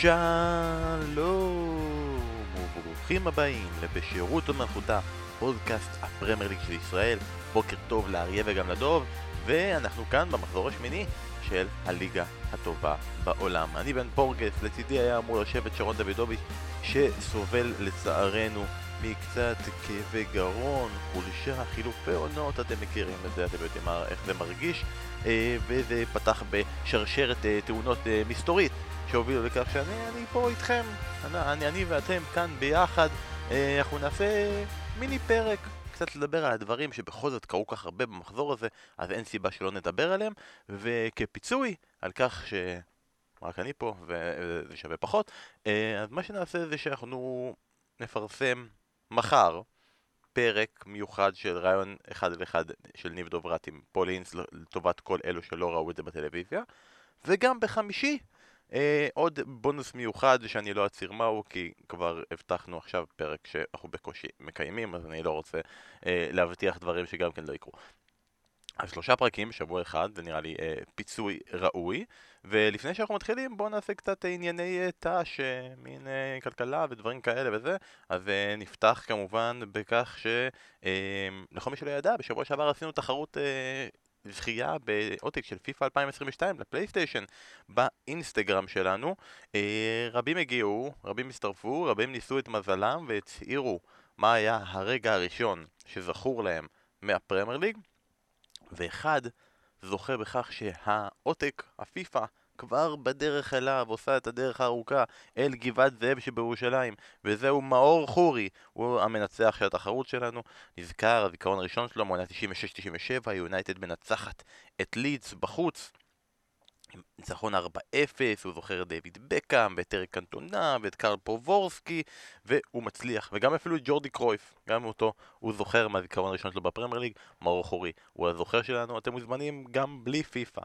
שלום וברוכים הבאים לבשירות ומלכותה, פודקאסט הפרמייר ליג של ישראל. בוקר טוב לאריה וגם לדוב, ואנחנו כאן במחזור השמיני של הליגה הטובה בעולם. אני בן פורגס, לצידי היה אמור לשבת שרון דוידוביץ' שסובל לצערנו מקצת כאבי גרון, חולשה, חילופי עונות, אתם מכירים את זה, אתם יודעים איך זה מרגיש, אה, וזה פתח בשרשרת אה, תאונות אה, מסתורית. שהובילו לכך שאני אני פה איתכם, אני, אני, אני ואתם כאן ביחד, אנחנו נעשה מיני פרק, קצת לדבר על הדברים שבכל זאת קרו כך הרבה במחזור הזה, אז אין סיבה שלא נדבר עליהם, וכפיצוי על כך ש... רק אני פה וזה שווה פחות, אז מה שנעשה זה שאנחנו נפרסם מחר פרק מיוחד של רעיון אחד על אחד של ניב דוברת עם פולינס לטובת כל אלו שלא ראו את זה בטלוויזיה וגם בחמישי אה, עוד בונוס מיוחד שאני לא אצהיר מהו כי כבר הבטחנו עכשיו פרק שאנחנו בקושי מקיימים אז אני לא רוצה אה, להבטיח דברים שגם כן לא יקרו. אז שלושה פרקים, שבוע אחד, זה נראה לי אה, פיצוי ראוי. ולפני שאנחנו מתחילים בואו נעשה קצת ענייני אה, ת"ש, אה, מין אה, כלכלה ודברים כאלה וזה. אז אה, נפתח כמובן בכך שלכל אה, מי שלא ידע, בשבוע שעבר עשינו תחרות אה, זכייה בעותק של פיפא 2022 לפלייסטיישן באינסטגרם שלנו. אה, רבים הגיעו, רבים הצטרפו, רבים ניסו את מזלם והצהירו מה היה הרגע הראשון שזכור להם מהפרמייר ליג, ואחד זוכה בכך שהעותק, הפיפא, כבר בדרך אליו, עושה את הדרך הארוכה אל גבעת זאב שבירושלים וזהו מאור חורי, הוא המנצח של התחרות שלנו. נזכר, הזיכרון הראשון שלו, מעונה 96-97, יונייטד מנצחת את לידס בחוץ ניצחון 4-0, הוא זוכר את דיוויד בקהאם, ואת אריק קנטונה, ואת קארל פובורסקי, והוא מצליח, וגם אפילו את ג'ורדי קרויף, גם אותו הוא זוכר מהזיכרון הראשון שלו בפרמייר ליג, מאור חורי, הוא הזוכר שלנו, אתם מוזמנים גם בלי פיפא.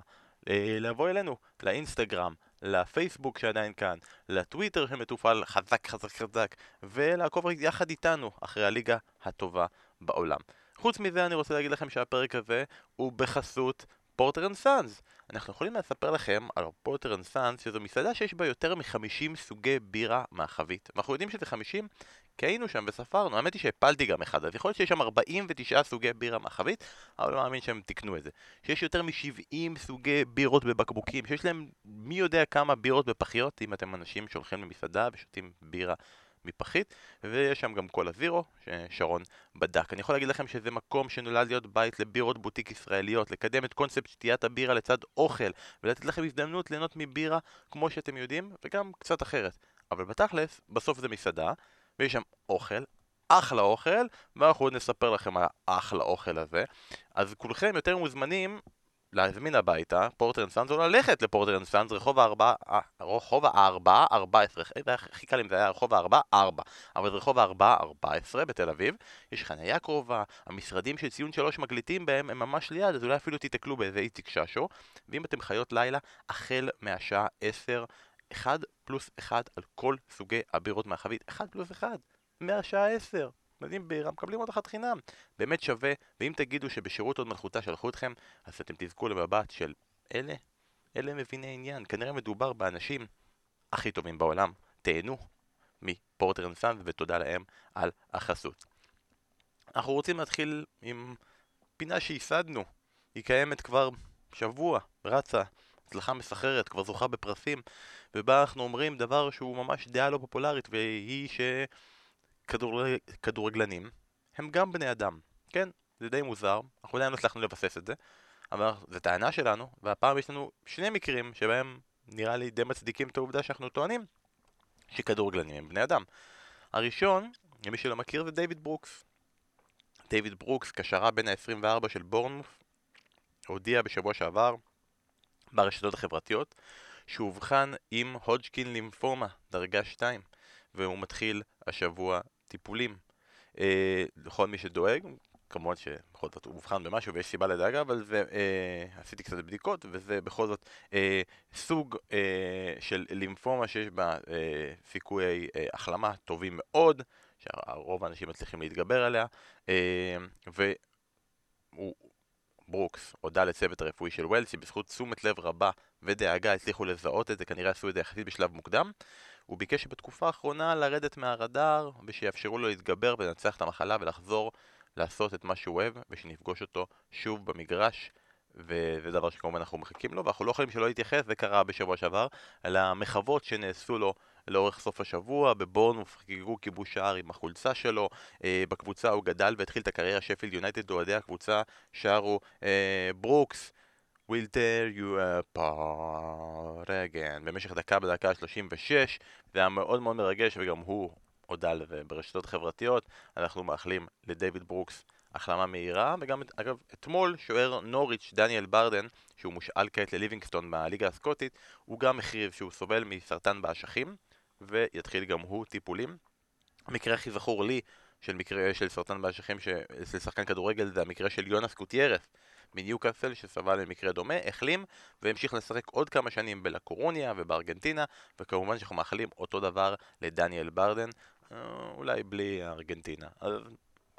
אה, לבוא אלינו, לאינסטגרם, לפייסבוק שעדיין כאן, לטוויטר שמתופעל חזק חזק חזק, ולעקוב יחד איתנו אחרי הליגה הטובה בעולם. חוץ מזה אני רוצה להגיד לכם שהפרק הזה הוא בחסות פורטר אנד סאנס. אנחנו יכולים לספר לכם על פורטר אנד סאנס שזו מסעדה שיש בה יותר מ-50 סוגי בירה מהחבית. ואנחנו יודעים שזה 50 כי היינו שם וספרנו, האמת היא שהפלתי גם אחד, אז יכול להיות שיש שם 49 סוגי בירה מהחבית, אבל לא מאמין שהם תיקנו את זה. שיש יותר מ-70 סוגי בירות בבקבוקים, שיש להם מי יודע כמה בירות בפחיות, אם אתם אנשים שהולכים למסעדה ושותים בירה מפחית, ויש שם גם קולה זירו, ששרון בדק. אני יכול להגיד לכם שזה מקום שנולד להיות בית לבירות בוטיק ישראליות, לקדם את קונספט שתיית הבירה לצד אוכל, ולתת לכם הזדמנות ליהנות מבירה כמו שאתם יודעים, וגם קצת אחרת. אבל בתכלס, בסוף זה מסעדה, ויש שם אוכל, אחלה אוכל, ואנחנו עוד נספר לכם על האחלה אוכל הזה. אז כולכם יותר מוזמנים להזמין הביתה, פורטר אנד סאנס, או ללכת לפורטר אנד סאנס, רחוב הארבע, רחוב הארבע, ארבע עשרה, הכי קל אם זה היה רחוב הארבע, ארבע, אבל זה רחוב הארבע, ארבע עשרה בתל אביב, יש חניה קרובה, המשרדים של ציון שלוש מקליטים בהם הם ממש ליד, אז אולי אפילו תיתקלו באיזה איציק ששו, ואם אתם חיות לילה, החל מהשעה עשר, אחד פלוס אחד על כל סוגי הבירות מהחבית, אחד פלוס אחד, מהשעה עשר. מדהים בירה, מקבלים עוד אחת חינם. באמת שווה, ואם תגידו שבשירות עוד מלכותה שלחו אתכם, אז אתם תזכו למבט של אלה, אלה מביני עניין. כנראה מדובר באנשים הכי טובים בעולם. תהנו מפורטר אנסאנס ותודה להם על החסות. אנחנו רוצים להתחיל עם פינה שייסדנו. היא קיימת כבר שבוע, רצה, הצלחה מסחררת, כבר זוכה בפרסים, ובה אנחנו אומרים דבר שהוא ממש דעה לא פופולרית, והיא ש... כדורגלנים הם גם בני אדם, כן? זה די מוזר, אנחנו עדיין לא הצלחנו לבסס את זה, אבל זו טענה שלנו, והפעם יש לנו שני מקרים שבהם נראה לי די מצדיקים את העובדה שאנחנו טוענים שכדורגלנים הם בני אדם. הראשון, למי שלא מכיר, זה דיוויד ברוקס. דיוויד ברוקס, קשרה בין ה-24 של בורנמוף, הודיע בשבוע שעבר ברשתות החברתיות שהוא אובחן עם הודג'קין לימפומה, דרגה 2, והוא מתחיל השבוע טיפולים. אה, לכל מי שדואג, כמובן שבכל זאת הוא מובחן במשהו ויש סיבה לדאגה, אבל זה, אה, עשיתי קצת בדיקות, וזה בכל זאת אה, סוג אה, של לימפומה שיש בה אה, סיכויי אה, החלמה טובים מאוד, שרוב האנשים מצליחים להתגבר עליה, אה, והוא ברוקס הודה לצוות הרפואי של ווילס שבזכות תשומת לב רבה ודאגה הצליחו לזהות את זה, כנראה עשו את זה יחסית בשלב מוקדם. הוא ביקש שבתקופה האחרונה לרדת מהרדאר ושיאפשרו לו להתגבר ולנצח את המחלה ולחזור לעשות את מה שהוא אוהב ושנפגוש אותו שוב במגרש. וזה דבר שכמובן אנחנו מחכים לו ואנחנו לא יכולים שלא להתייחס, זה קרה בשבוע שעבר, על המחוות שנעשו לו לאורך סוף השבוע, בבורנמוף חגגו כיבוש שער עם החולצה שלו, אה, בקבוצה הוא גדל והתחיל את הקריירה שפילד יונייטד, אוהדי הקבוצה שרו אה, ברוקס will tear you apart again במשך דקה בדקה ה-36 זה היה מאוד מאוד מרגש וגם הוא הודה לזה ברשתות חברתיות אנחנו מאחלים לדייוויד ברוקס החלמה מהירה, וגם אגב אתמול שוער נוריץ' דניאל ברדן, שהוא מושאל כעת לליבינגסטון מהליגה הסקוטית, הוא גם הכריז שהוא סובל מסרטן באשכים, ויתחיל גם הוא טיפולים. המקרה הכי זכור לי של מקרה של סרטן באשכים של שחקן כדורגל זה המקרה של יונס קוטיירס מניוקאסל שסבל למקרה דומה, החלים והמשיך לשחק עוד כמה שנים בלקורוניה ובארגנטינה וכמובן שאנחנו מאחלים אותו דבר לדניאל ברדן אה, אולי בלי ארגנטינה. אז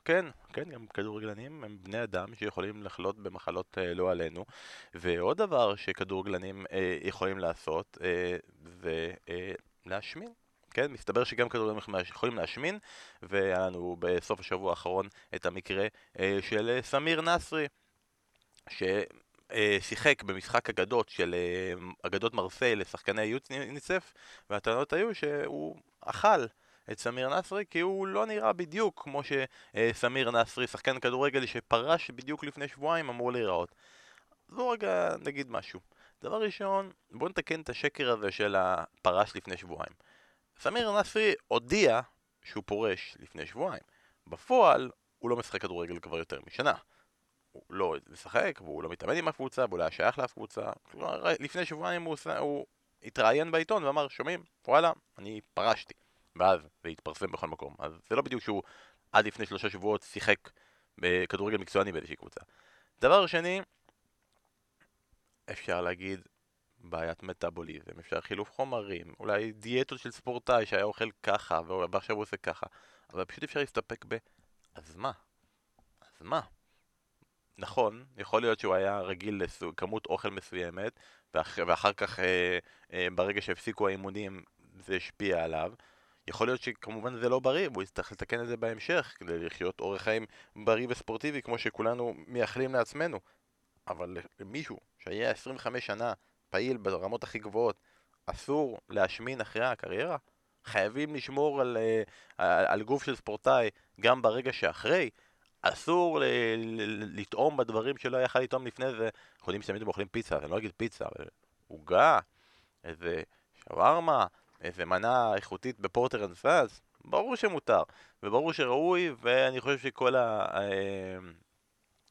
כן, כן, גם כדורגלנים הם בני אדם שיכולים לחלות במחלות אה, לא עלינו. ועוד דבר שכדורגלנים אה, יכולים לעשות אה, זה אה, להשמין. כן, מסתבר שגם כדורגלנים יכולים להשמין והיה לנו בסוף השבוע האחרון את המקרה אה, של אה, סמיר נסרי ששיחק במשחק אגדות של אה, אגדות מרסיי לשחקני יוניסף והטענות היו שהוא אכל את סמיר נסרי כי הוא לא נראה בדיוק כמו שסמיר נסרי, שחקן כדורגל שפרש בדיוק לפני שבועיים, אמור להיראות. בואו רגע נגיד משהו. דבר ראשון, בואו נתקן את השקר הזה של הפרש לפני שבועיים. סמיר נסרי הודיע שהוא פורש לפני שבועיים. בפועל, הוא לא משחק כדורגל כבר יותר משנה. לא משחק, והוא לא מתאמן עם הקבוצה, והוא לא היה שייך לאף קבוצה. לפני שבועיים הוא, הוא התראיין בעיתון ואמר, שומעים, וואלה, אני פרשתי. ואז זה התפרסם בכל מקום. אז זה לא בדיוק שהוא עד לפני שלושה שבועות שיחק בכדורגל מקצועני באיזושהי קבוצה. דבר שני, אפשר להגיד בעיית מטאבוליזם, אפשר חילוף חומרים, אולי דיאטות של ספורטאי שהיה אוכל ככה ועכשיו הוא עושה ככה, אבל פשוט אפשר להסתפק ב... אז מה? אז מה? נכון, יכול להיות שהוא היה רגיל לכמות אוכל מסוימת ואח... ואחר כך אה, אה, ברגע שהפסיקו האימונים זה השפיע עליו יכול להיות שכמובן זה לא בריא, והוא יצטרך לתקן את זה בהמשך כדי לחיות אורח חיים בריא וספורטיבי כמו שכולנו מייחלים לעצמנו. אבל למישהו שהיה 25 שנה פעיל ברמות הכי גבוהות, אסור להשמין אחרי הקריירה? חייבים לשמור על, אה, על, על גוף של ספורטאי גם ברגע שאחרי? אסור לטעום בדברים שלא יכל לטעום לפני זה. אנחנו יודעים שתמיד הם אוכלים פיצה, אני לא אגיד פיצה, אבל עוגה, איזה שווארמה, איזה מנה איכותית בפורטר אנד סאנס, ברור שמותר, וברור שראוי, ואני חושב שכל ה... אה,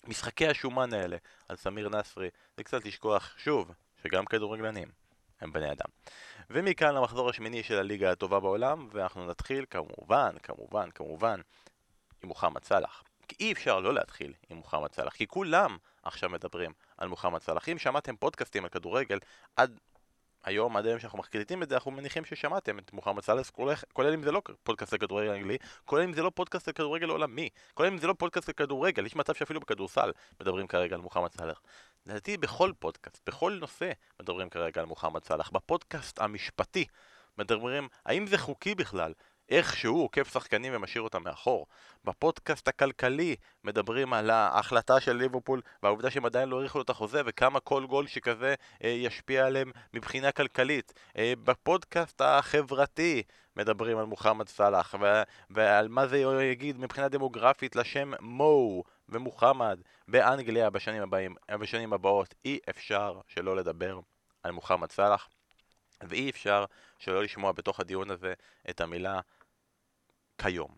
משחקי השומן האלה על סמיר נסרי, זה קצת לשכוח, שוב, שגם כדורגלנים הם בני אדם. ומכאן למחזור השמיני של הליגה הטובה בעולם, ואנחנו נתחיל כמובן, כמובן, כמובן, עם מוחמד סאלח. כי אי אפשר לא להתחיל עם מוחמד סאלח, כי כולם עכשיו מדברים על מוחמד סאלח. אם שמעתם פודקאסטים על כדורגל עד היום, עד היום שאנחנו מקליטים את זה, אנחנו מניחים ששמעתם את מוחמד סאלח, כולל אם זה לא פודקאסט לכדורגל אנגלי, כולל אם זה לא פודקאסט לכדורגל עולמי, כולל אם זה לא פודקאסט לכדורגל, יש מצב שאפילו בכדורסל מדברים כרגע על מוחמד סאלח. לדעתי בכל פודקאסט, בכל נושא מדברים כרגע על מוחמד סאלח. בפודקאסט המשפטי מדברים, האם זה חוקי בכלל איך שהוא עוקף שחקנים ומשאיר אותם מאחור. בפודקאסט הכלכלי מדברים על ההחלטה של ליברפול והעובדה שהם עדיין לא האריכו את החוזה וכמה כל גול שכזה אה, ישפיע עליהם מבחינה כלכלית. אה, בפודקאסט החברתי מדברים על מוחמד סאלח ו- ועל מה זה יגיד מבחינה דמוגרפית לשם מו ומוחמד באנגליה בשנים, הבאים, בשנים הבאות. אי אפשר שלא לדבר על מוחמד סאלח ואי אפשר שלא לשמוע בתוך הדיון הזה את המילה כיום.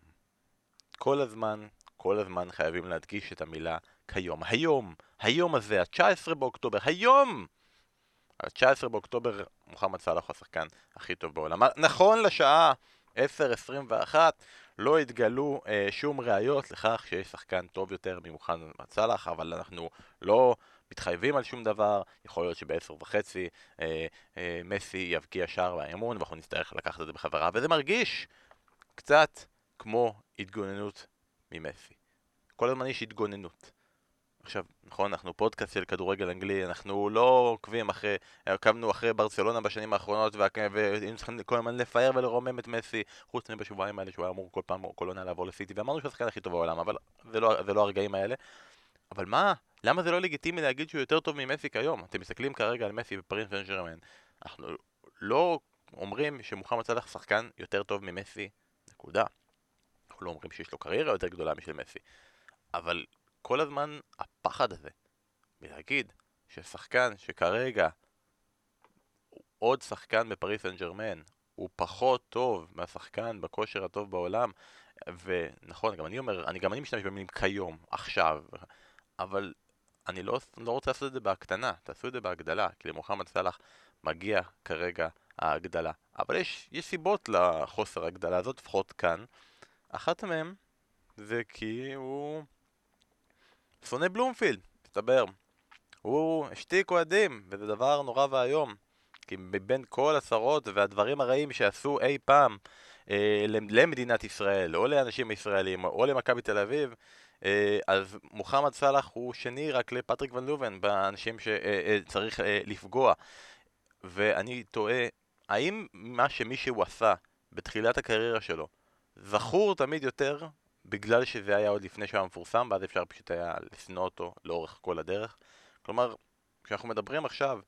כל הזמן, כל הזמן חייבים להדגיש את המילה כיום. היום, היום הזה, ה-19 באוקטובר, היום! ה-19 באוקטובר מוחמד סאלח הוא השחקן הכי טוב בעולם. נכון לשעה 10.21 לא התגלו אה, שום ראיות לכך שיש שחקן טוב יותר ממוחמד סאלח, אבל אנחנו לא מתחייבים על שום דבר, יכול להיות שבעשר וחצי אה, אה, מסי יבקיע שער באמון ואנחנו נצטרך לקחת את זה בחזרה, וזה מרגיש קצת כמו התגוננות ממסי. כל הזמן יש התגוננות. עכשיו, נכון, אנחנו פודקאסט של כדורגל אנגלי, אנחנו לא עוקבים אחרי, עקבנו אחרי ברצלונה בשנים האחרונות, והיינו צריכים כל הזמן לפאר ולרומם את מסי, חוץ מבשבועיים האלה שהוא היה אמור כל פעם, כל עונה לעבור לסיטי, ואמרנו שהוא השחקן הכי טוב בעולם, אבל זה לא, זה לא הרגעים האלה. אבל מה, למה זה לא לגיטימי להגיד שהוא יותר טוב ממסי כיום? אתם מסתכלים כרגע על מסי בפרינס ון ג'רמן, אנחנו לא אומרים שמוחמד סלאח שחקן יותר טוב ממסי, נקודה. אנחנו לא אומרים שיש לו קריירה יותר גדולה משל מסי. אבל כל הזמן הפחד הזה מלהגיד ששחקן שכרגע עוד שחקן בפריס סן ג'רמן הוא פחות טוב מהשחקן בכושר הטוב בעולם ונכון, גם אני אומר, אני גם אני משתמש במילים כיום, עכשיו אבל אני לא, לא רוצה לעשות את זה בהקטנה, תעשו את זה בהגדלה כי למוחמד סאלח מגיע כרגע ההגדלה אבל יש, יש סיבות לחוסר ההגדלה הזאת, לפחות כאן אחת מהן זה כי הוא שונא בלומפילד, מסתבר. הוא השתיק אוהדים, וזה דבר נורא ואיום. כי מבין כל השרות והדברים הרעים שעשו אי פעם אה, למדינת ישראל, או לאנשים ישראלים, או למכבי תל אביב, אז מוחמד סאלח הוא שני רק לפטריק ון לובן, באנשים שצריך אה, אה, לפגוע. ואני תוהה, האם מה שמישהו עשה בתחילת הקריירה שלו זכור תמיד יותר בגלל שזה היה עוד לפני שהוא היה מפורסם, ואז אפשר פשוט היה לשנוא אותו לאורך כל הדרך. כלומר, כשאנחנו מדברים עכשיו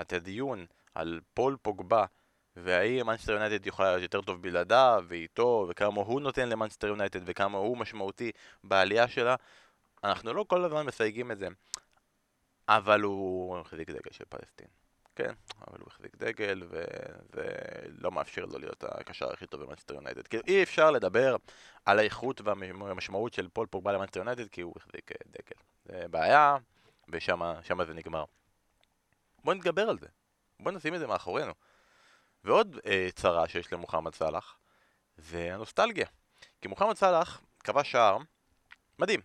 את הדיון על פול פוגבה, והאם מנצ'סטר יונייטד יכולה להיות יותר טוב בלעדיו ואיתו, וכמה הוא נותן למנצ'סטר יונייטד, וכמה הוא משמעותי בעלייה שלה, אנחנו לא כל הזמן מסייגים את זה. אבל הוא החזיק דגל של פלסטין. כן, אבל הוא החזיק דגל וזה לא מאפשר לו להיות הקשר הכי טוב במאנסטר יונייטד. כאילו אי אפשר לדבר על האיכות והמשמעות של פול פוגבה למאנסטר יונייטד כי הוא החזיק אה, דגל. זה בעיה, ושם זה נגמר. בוא נתגבר על זה. בוא נשים את זה מאחורינו. ועוד אה, צרה שיש למוחמד סאלח זה הנוסטלגיה. כי מוחמד סאלח קבע שער מדהים,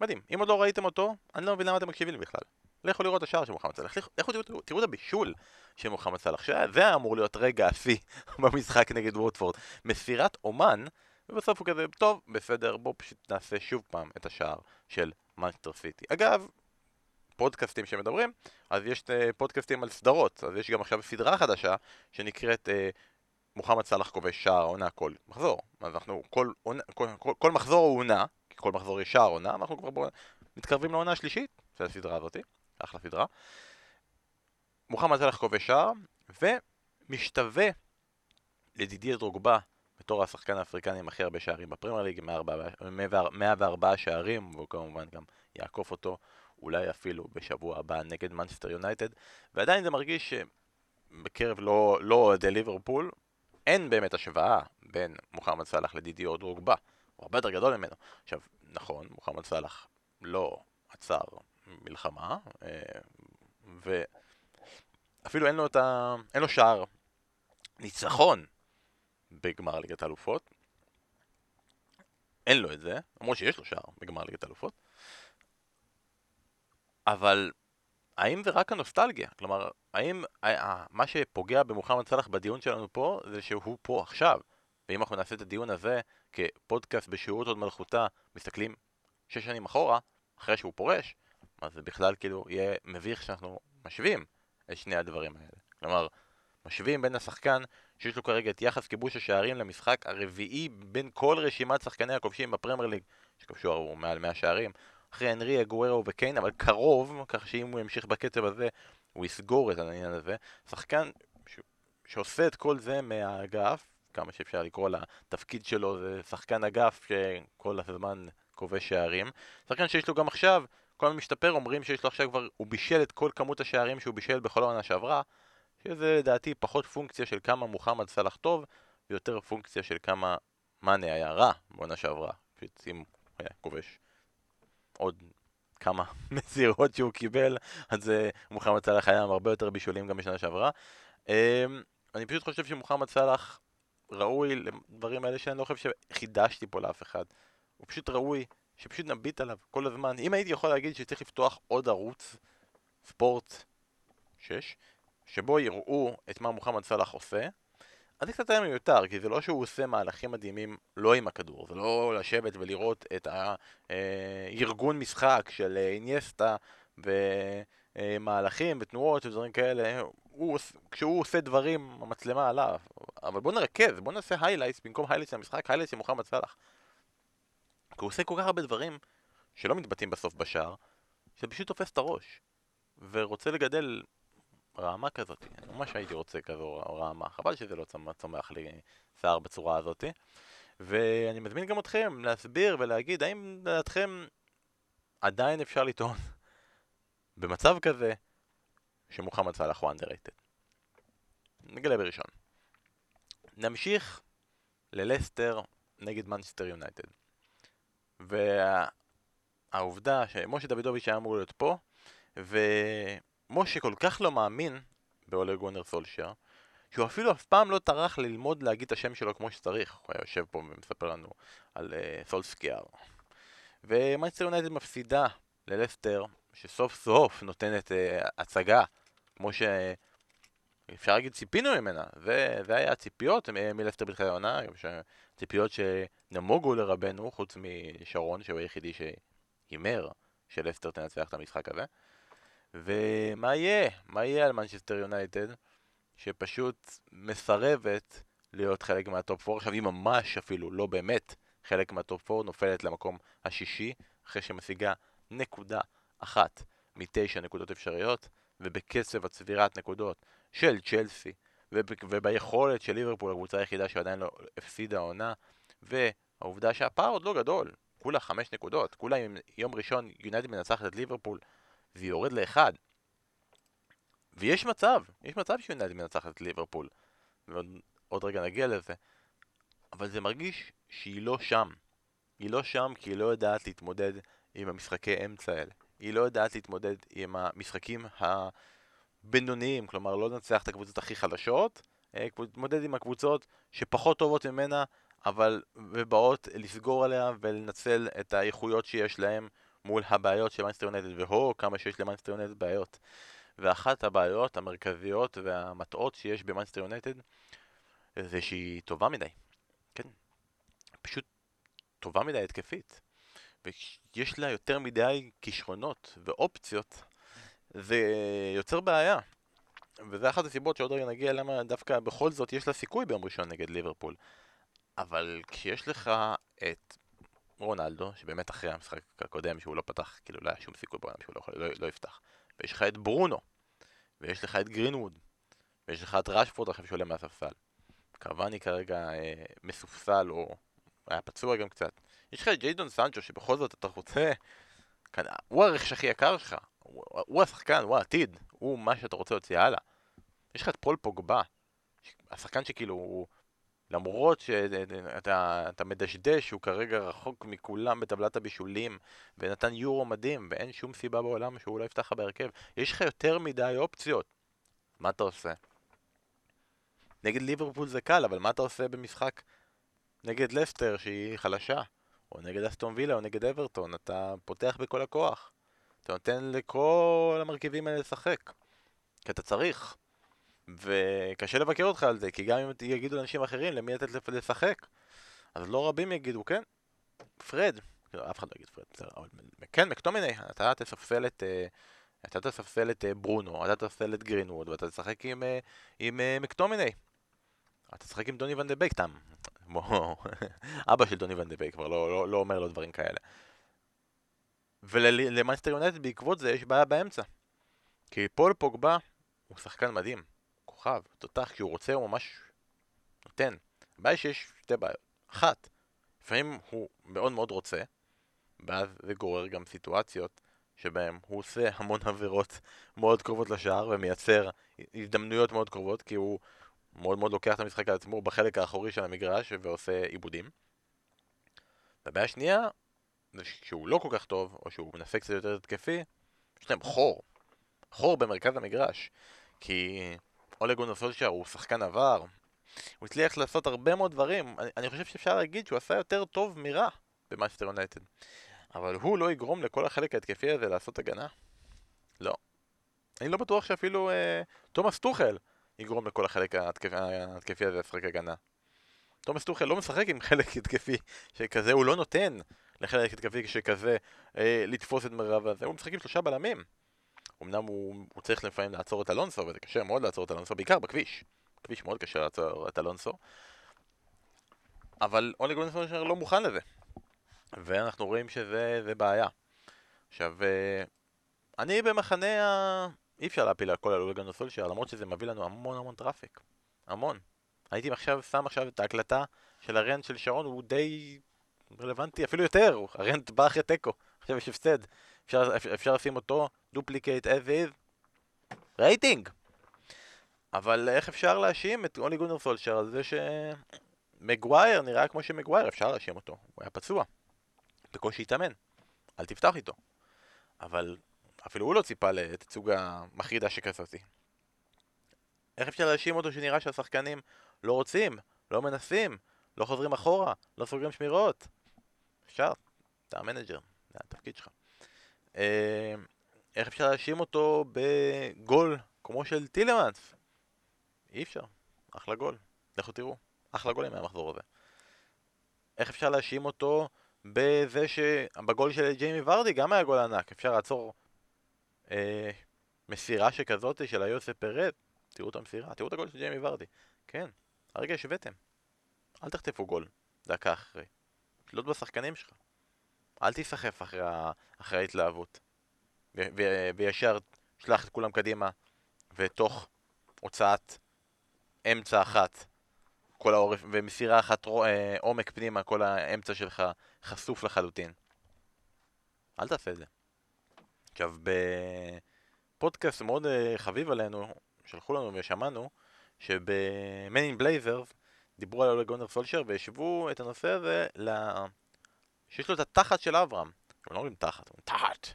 מדהים. אם עוד לא ראיתם אותו, אני לא מבין למה אתם מקשיבים לי בכלל. לכו לראות את השער של מוחמד סלאח, לכו תראו, תראו את הבישול של מוחמד סלאח, שזה היה אמור להיות רגע השיא במשחק נגד ווטפורד. מסירת אומן, ובסוף הוא כזה, טוב, בסדר, בואו פשוט נעשה שוב פעם את השער של מנסטר סיטי. אגב, פודקאסטים שמדברים, אז יש uh, פודקאסטים על סדרות, אז יש גם עכשיו סדרה חדשה שנקראת uh, מוחמד סלאח כובש שער עונה כל מחזור. אז אנחנו, כל, עונה, כל, כל, כל מחזור הוא עונה, כי כל מחזור יש שער עונה, אנחנו כבר בוא, מתקרבים לעונה השלישית של הסדרה הזאתי. אחלה סדרה. מוחמד סלאח כובש שער, ומשתווה לדידיה דרוגבה בתור השחקן האפריקני עם הכי הרבה שערים בפרמייר ליג, 104 שערים, והוא כמובן גם יעקוף אותו אולי אפילו בשבוע הבא נגד מנצ'סטר יונייטד, ועדיין זה מרגיש שבקרב לא, לא אוהדי לא ליברפול אין באמת השוואה בין מוחמד סלאח לדידיה דרוגבה, הוא הרבה יותר גדול ממנו. עכשיו, נכון, מוחמד סלאח לא עצר מלחמה, אה, ואפילו אין לו את ה... אין לו שער ניצחון בגמר ליגת האלופות. אין לו את זה, למרות שיש לו שער בגמר ליגת האלופות. אבל האם זה רק הנוסטלגיה? כלומר, האם מה שפוגע במוחמד סלאח בדיון שלנו פה זה שהוא פה עכשיו? ואם אנחנו נעשה את הדיון הזה כפודקאסט בשירות עוד מלכותה, מסתכלים שש שנים אחורה, אחרי שהוא פורש, אז זה בכלל כאילו יהיה מביך שאנחנו משווים את שני הדברים האלה. כלומר, משווים בין השחקן שיש לו כרגע את יחס כיבוש השערים למשחק הרביעי בין כל רשימת שחקני הכובשים בפרמייר ליג, שכבשו מעל 100 שערים, אחרי אנרי, אגוארו וקיין, אבל קרוב, כך שאם הוא ימשיך בקצב הזה, הוא יסגור את העניין הזה. שחקן ש... שעושה את כל זה מהאגף, כמה שאפשר לקרוא לתפקיד שלו, זה שחקן אגף שכל הזמן כובש שערים. שחקן שיש לו גם עכשיו כל הזמן משתפר, אומרים שיש לו עכשיו כבר, הוא בישל את כל כמות השערים שהוא בישל בכל העונה שעברה, שזה לדעתי פחות פונקציה של כמה מוחמד סלאח טוב, ויותר פונקציה של כמה מאנה היה רע בעונה שעברה. אם היה כובש עוד כמה מסירות שהוא קיבל, אז uh, מוחמד סלאח היה עם הרבה יותר בישולים גם בשנה שעברה. Um, אני פשוט חושב שמוחמד סלאח ראוי לדברים האלה שאני לא חושב שחידשתי פה לאף אחד. הוא פשוט ראוי שפשוט נביט עליו כל הזמן. אם הייתי יכול להגיד שצריך לפתוח עוד ערוץ ספורט 6, שבו יראו את מה מוחמד סלאח עושה, זה קצת היה מיותר, כי זה לא שהוא עושה מהלכים מדהימים לא עם הכדור, זה לא לשבת ולראות את הארגון משחק של אינייסטה ומהלכים ותנועות ודברים כאלה, הוא, כשהוא עושה דברים, המצלמה עליו, אבל בוא נרכז, בוא נעשה highlights במקום highlights למשחק, highlights של מוחמד. כי הוא עושה כל כך הרבה דברים שלא מתבטאים בסוף בשער, שזה פשוט תופס את הראש, ורוצה לגדל רעמה כזאת, ממש הייתי רוצה כזו רעמה, חבל שזה לא צומח לי שיער בצורה הזאת. ואני מזמין גם אתכם להסביר ולהגיד האם לדעתכם עדיין אפשר לטעון במצב כזה שמוחמד סאלח הוא underrated. נגלה בראשון. נמשיך ללסטר נגד מנצ'סטר יונייטד. והעובדה שמשה דוידוביץ' היה אמור להיות פה, ו... משה כל כך לא מאמין באולר גונר סולשר, שהוא אפילו אף פעם לא טרח ללמוד להגיד את השם שלו כמו שצריך. הוא היה יושב פה ומספר לנו על uh, סולסקיאר. ומנצ'סטר יונייטד מפסידה ללסטר, שסוף סוף נותנת אה, הצגה, כמו שאפשר להגיד ציפינו ממנה. זה, זה היה הציפיות מלסטר בתחילת העונה, ציפיות שנמוגו לרובנו, חוץ משרון, שהוא היחידי שהימר שלסטר תנצח את המשחק הזה. ומה יהיה? מה יהיה על מנצ'סטר יונייטד? שפשוט מסרבת להיות חלק מה top 4. עכשיו היא ממש אפילו לא באמת חלק מה top 4, נופלת למקום השישי, אחרי שמשיגה נקודה אחת מתשע נקודות אפשריות, ובקצב הצבירת נקודות של צ'לסי, וביכולת של ליברפול, הקבוצה היחידה שעדיין לא הפסידה עונה, והעובדה שהפער עוד לא גדול, כולה חמש נקודות, כולה אם יום ראשון יונייטד מנצחת את ליברפול זה יורד לאחד. ויש מצב, יש מצב שיונייטד מנצחת את ליברפול. ועוד רגע נגיע לזה. אבל זה מרגיש שהיא לא שם. היא לא שם כי היא לא יודעת להתמודד עם המשחקי אמצע האלה. היא לא יודעת להתמודד עם המשחקים הבינוניים, כלומר לא לנצח את הקבוצות הכי חלשות, אה, להתמודד עם הקבוצות שפחות טובות ממנה, אבל ובאות לסגור עליה ולנצל את האיכויות שיש להם מול הבעיות של מנצ'סטר יונייטד, ווהו, כמה שיש למנצ'סטר יונייטד בעיות. ואחת הבעיות המרכזיות והמטעות שיש במנצ'סטר יונייטד זה שהיא טובה מדי. כן, פשוט טובה מדי התקפית. ויש לה יותר מדי כישרונות ואופציות, זה יוצר בעיה. וזה אחת הסיבות שעוד רגע נגיע למה דווקא בכל זאת יש לה סיכוי ביום ראשון נגד ליברפול. אבל כשיש לך את רונלדו, שבאמת אחרי המשחק הקודם שהוא לא פתח, כאילו לא היה שום סיכוי בעולם שהוא לא, לא, לא יפתח. ויש לך את ברונו, ויש לך את גרינווד, ויש לך את ראשפורד עכשיו שעולה מהספסל. קוואני כרגע אה, מסופסל, או היה פצוע גם קצת. יש לך את ג'יידון סנצ'ו, שבכל זאת אתה רוצה... כאן, הוא הרכש הכי יקר שלך, הוא, הוא השחקן, הוא העתיד, הוא מה שאתה רוצה להוציא הלאה. יש לך את פול פוגבה, השחקן שכאילו הוא... למרות שאתה מדשדש שהוא כרגע רחוק מכולם בטבלת הבישולים ונתן יורו מדהים ואין שום סיבה בעולם שהוא לא יפתח לך בהרכב. יש לך יותר מדי אופציות. מה אתה עושה? נגד ליברפול זה קל אבל מה אתה עושה במשחק נגד לסטר שהיא חלשה? או נגד אסטון וילה או נגד אברטון. אתה פותח בכל הכוח. אתה נותן לכל המרכיבים האלה לשחק. כי אתה צריך וקשה לבקר אותך על זה, כי גם אם יגידו לאנשים אחרים למי לתת לשחק, אז לא רבים יגידו, כן, פרד, לא, אף אחד לא יגיד פרד, בסדר, אבל כן, מקטומיני, אתה תספסל את... אה, אתה תספסל את אה, ברונו, אתה תספסל את גרינווד, ואתה תשחק עם, אה, עם מקטומיני. אתה תשחק עם דוני ון דה בייק, תם. אבא של דוני ון דה בייק כבר לא, לא, לא אומר לו דברים כאלה. ולמנצ'סטר יונייטד בעקבות זה יש בעיה באמצע. כי פול פוגבה הוא שחקן מדהים. כוכב, תותח, כשהוא רוצה הוא ממש נותן. הבעיה שיש שתי בעיות. אחת, לפעמים הוא מאוד מאוד רוצה, ואז זה גורר גם סיטואציות שבהם הוא עושה המון עבירות מאוד קרובות לשער ומייצר הזדמנויות מאוד קרובות כי הוא מאוד מאוד לוקח את המשחק על עצמו בחלק האחורי של המגרש ועושה עיבודים. והבעיה השנייה זה שהוא לא כל כך טוב או שהוא מנסה קצת יותר התקפי, יש להם חור. חור במרכז המגרש. כי אולה גונר סולשיאר הוא שחקן עבר, הוא הצליח לעשות הרבה מאוד דברים, אני, אני חושב שאפשר להגיד שהוא עשה יותר טוב מרע במנצ'סטר יונייטד. אבל הוא לא יגרום לכל החלק ההתקפי הזה לעשות הגנה? לא. אני לא בטוח שאפילו אה, תומאס טוכל יגרום לכל החלק ההתקפ... ההתקפי הזה לשחק הגנה. תומאס טוכל לא משחק עם חלק התקפי שכזה, הוא לא נותן לחלק התקפי שכזה אה, לתפוס את מרב הזה, הוא משחק עם שלושה בלמים. אמנם הוא, הוא צריך לפעמים לעצור את אלונסו, וזה קשה מאוד לעצור את אלונסו, בעיקר בכביש. בכביש מאוד קשה לעצור את אלונסו. אבל אולי גולדסטון לא מוכן לזה. ואנחנו רואים שזה בעיה. עכשיו, אה, אני במחנה ה... אי אפשר להפיל על כל הלולגן סולשייר, למרות שזה מביא לנו המון המון טראפיק. המון. הייתי עכשיו שם עכשיו את ההקלטה של ה rant של שרון, הוא די רלוונטי, אפילו יותר, ה rant בא אחרי תיקו, עכשיו יש הפסד. אפשר, אפשר לשים אותו, duplicate as is, רייטינג! אבל איך אפשר להאשים את אולה גונר סולשיאר על זה שמגווייר נראה כמו שמגווייר, אפשר להאשים אותו, הוא היה פצוע, בקושי התאמן, אל תפתח איתו. אבל אפילו הוא לא ציפה לתצוגה מחרידה שכזאתי. איך אפשר להאשים אותו שנראה שהשחקנים לא רוצים, לא מנסים, לא חוזרים אחורה, לא סוגרים שמירות? אפשר, אתה המנג'ר, זה התפקיד שלך. אה, איך אפשר להאשים אותו בגול כמו של טילמנס? אי אפשר, אחלה גול, לכו תראו, אחלה גולים מהמחזור הזה. איך אפשר להאשים אותו בזה שבגול של ג'יימי ורדי גם היה גול ענק, אפשר לעצור אה, מסירה שכזאת של היוסף פרד, תראו את המסירה, תראו את הגול של ג'יימי ורדי, כן, הרגע השוויתם, אל תחטפו גול דקה אחרי, תלות בשחקנים שלך, אל תיסחף אחרי, אחרי ההתלהבות, וישר שלח את כולם קדימה, ותוך הוצאת אמצע אחת, כל העורף, ומסירה אחת אה, עומק פנימה, כל האמצע שלך חשוף לחלוטין. אל תעשה את זה. עכשיו, בפודקאסט מאוד אה, חביב עלינו, שלחו לנו ושמענו, in Blazers דיברו על אולי סולשר והשוו את הנושא הזה. שיש לו את התחת של אברהם. הם לא אומרים תחת, הם תחת.